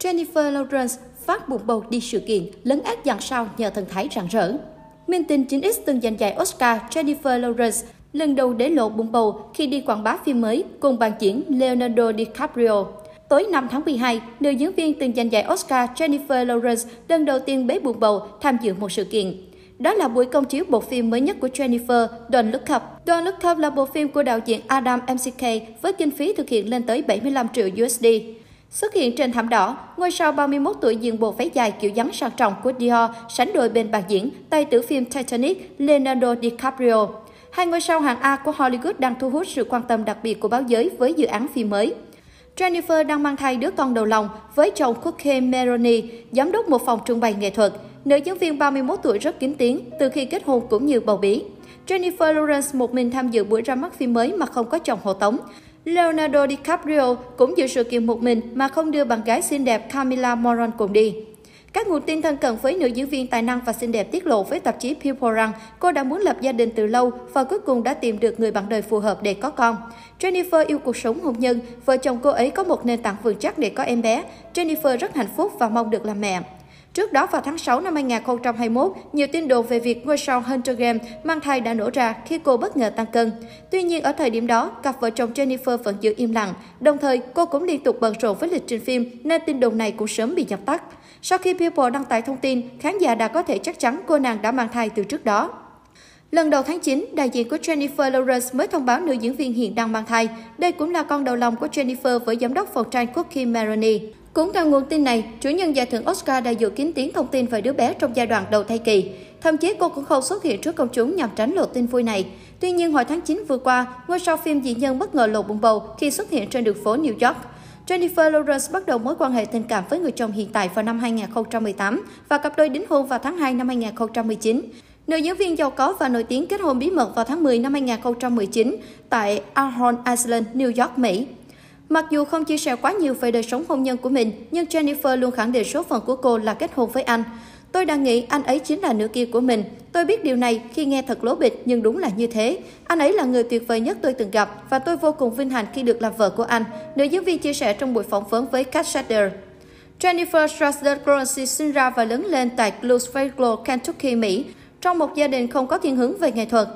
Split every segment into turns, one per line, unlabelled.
Jennifer Lawrence phát bụng bầu đi sự kiện, lấn át dàn sao nhờ thần thái rạng rỡ. Minh tinh 9X từng giành giải Oscar Jennifer Lawrence lần đầu để lộ bụng bầu khi đi quảng bá phim mới cùng bàn diễn Leonardo DiCaprio. Tối 5 tháng 12, nữ diễn viên từng giành giải Oscar Jennifer Lawrence lần đầu tiên bế bụng bầu tham dự một sự kiện. Đó là buổi công chiếu bộ phim mới nhất của Jennifer, Don't Look Up. Don't Look Up là bộ phim của đạo diễn Adam McKay với kinh phí thực hiện lên tới 75 triệu USD. Xuất hiện trên thảm đỏ, ngôi sao 31 tuổi diện bộ váy dài kiểu dáng sang trọng của Dior sánh đôi bên bàn diễn tay tử phim Titanic Leonardo DiCaprio. Hai ngôi sao hạng A của Hollywood đang thu hút sự quan tâm đặc biệt của báo giới với dự án phim mới. Jennifer đang mang thai đứa con đầu lòng với chồng Cookie Meroni, giám đốc một phòng trưng bày nghệ thuật. Nữ diễn viên 31 tuổi rất kín tiếng từ khi kết hôn cũng như bầu bí. Jennifer Lawrence một mình tham dự buổi ra mắt phim mới mà không có chồng hộ tống. Leonardo DiCaprio cũng dự sự kiện một mình mà không đưa bạn gái xinh đẹp Camila Moron cùng đi. Các nguồn tin thân cận với nữ diễn viên tài năng và xinh đẹp tiết lộ với tạp chí People rằng cô đã muốn lập gia đình từ lâu và cuối cùng đã tìm được người bạn đời phù hợp để có con. Jennifer yêu cuộc sống hôn nhân, vợ chồng cô ấy có một nền tảng vững chắc để có em bé. Jennifer rất hạnh phúc và mong được làm mẹ. Trước đó vào tháng 6 năm 2021, nhiều tin đồn về việc ngôi sao Hunter Game mang thai đã nổ ra khi cô bất ngờ tăng cân. Tuy nhiên ở thời điểm đó, cặp vợ chồng Jennifer vẫn giữ im lặng. Đồng thời, cô cũng liên tục bận rộn với lịch trình phim nên tin đồn này cũng sớm bị dập tắt. Sau khi People đăng tải thông tin, khán giả đã có thể chắc chắn cô nàng đã mang thai từ trước đó. Lần đầu tháng 9, đại diện của Jennifer Lawrence mới thông báo nữ diễn viên hiện đang mang thai. Đây cũng là con đầu lòng của Jennifer với giám đốc phòng tranh Cookie Maroney. Cũng theo nguồn tin này, chủ nhân giải thưởng Oscar đã dự kiến tiếng thông tin về đứa bé trong giai đoạn đầu thai kỳ. Thậm chí cô cũng không xuất hiện trước công chúng nhằm tránh lộ tin vui này. Tuy nhiên, hồi tháng 9 vừa qua, ngôi sao phim dị nhân bất ngờ lộ bụng bầu khi xuất hiện trên đường phố New York. Jennifer Lawrence bắt đầu mối quan hệ tình cảm với người chồng hiện tại vào năm 2018 và cặp đôi đính hôn vào tháng 2 năm 2019. Nữ diễn viên giàu có và nổi tiếng kết hôn bí mật vào tháng 10 năm 2019 tại Ahorn Island, New York, Mỹ. Mặc dù không chia sẻ quá nhiều về đời sống hôn nhân của mình, nhưng Jennifer luôn khẳng định số phận của cô là kết hôn với anh. Tôi đang nghĩ anh ấy chính là nửa kia của mình. Tôi biết điều này khi nghe thật lố bịch nhưng đúng là như thế. Anh ấy là người tuyệt vời nhất tôi từng gặp và tôi vô cùng vinh hạnh khi được làm vợ của anh, nữ diễn viên chia sẻ trong buổi phỏng vấn với Kat Shader. Jennifer Strasser Grossi sinh ra và lớn lên tại Louisville, Kentucky, Mỹ, trong một gia đình không có thiên hướng về nghệ thuật.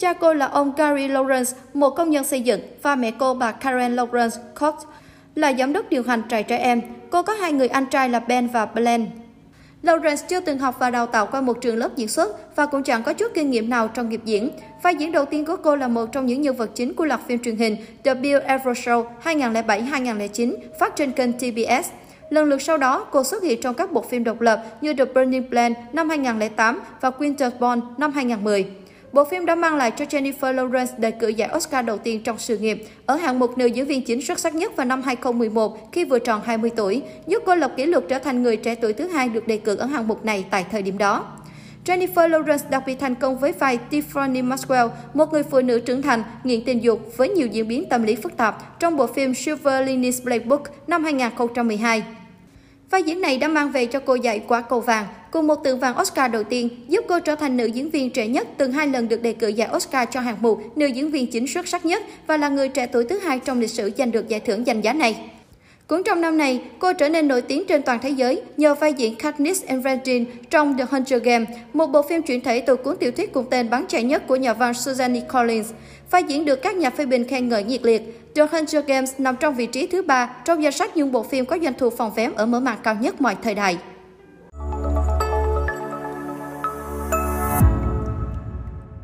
Cha cô là ông Gary Lawrence, một công nhân xây dựng, và mẹ cô bà Karen Lawrence Cox là giám đốc điều hành trại trẻ em. Cô có hai người anh trai là Ben và Blaine. Lawrence chưa từng học và đào tạo qua một trường lớp diễn xuất và cũng chẳng có chút kinh nghiệm nào trong nghiệp diễn. Vai diễn đầu tiên của cô là một trong những nhân vật chính của loạt phim truyền hình The Bill Everett Show 2007-2009 phát trên kênh TBS. Lần lượt sau đó, cô xuất hiện trong các bộ phim độc lập như The Burning Plain năm 2008 và Winter Bond năm 2010. Bộ phim đã mang lại cho Jennifer Lawrence đề cử giải Oscar đầu tiên trong sự nghiệp ở hạng mục nữ diễn viên chính xuất sắc nhất vào năm 2011 khi vừa tròn 20 tuổi, giúp cô lập kỷ lục trở thành người trẻ tuổi thứ hai được đề cử ở hạng mục này tại thời điểm đó. Jennifer Lawrence đặc biệt thành công với vai Tiffany Maxwell, một người phụ nữ trưởng thành, nghiện tình dục với nhiều diễn biến tâm lý phức tạp trong bộ phim Silver Linings Playbook năm 2012. Vai diễn này đã mang về cho cô giải quả cầu vàng, cùng một tượng vàng Oscar đầu tiên, giúp cô trở thành nữ diễn viên trẻ nhất từng hai lần được đề cử giải Oscar cho hạng mục nữ diễn viên chính xuất sắc nhất và là người trẻ tuổi thứ hai trong lịch sử giành được giải thưởng danh giá này. Cũng trong năm này, cô trở nên nổi tiếng trên toàn thế giới nhờ vai diễn Katniss Everdeen trong The Hunger Games, một bộ phim chuyển thể từ cuốn tiểu thuyết cùng tên bán chạy nhất của nhà văn Suzanne Collins. Vai diễn được các nhà phê bình khen ngợi nhiệt liệt. The Hunger Games nằm trong vị trí thứ ba trong danh sách những bộ phim có doanh thu phòng vé ở mở màn cao nhất mọi thời đại.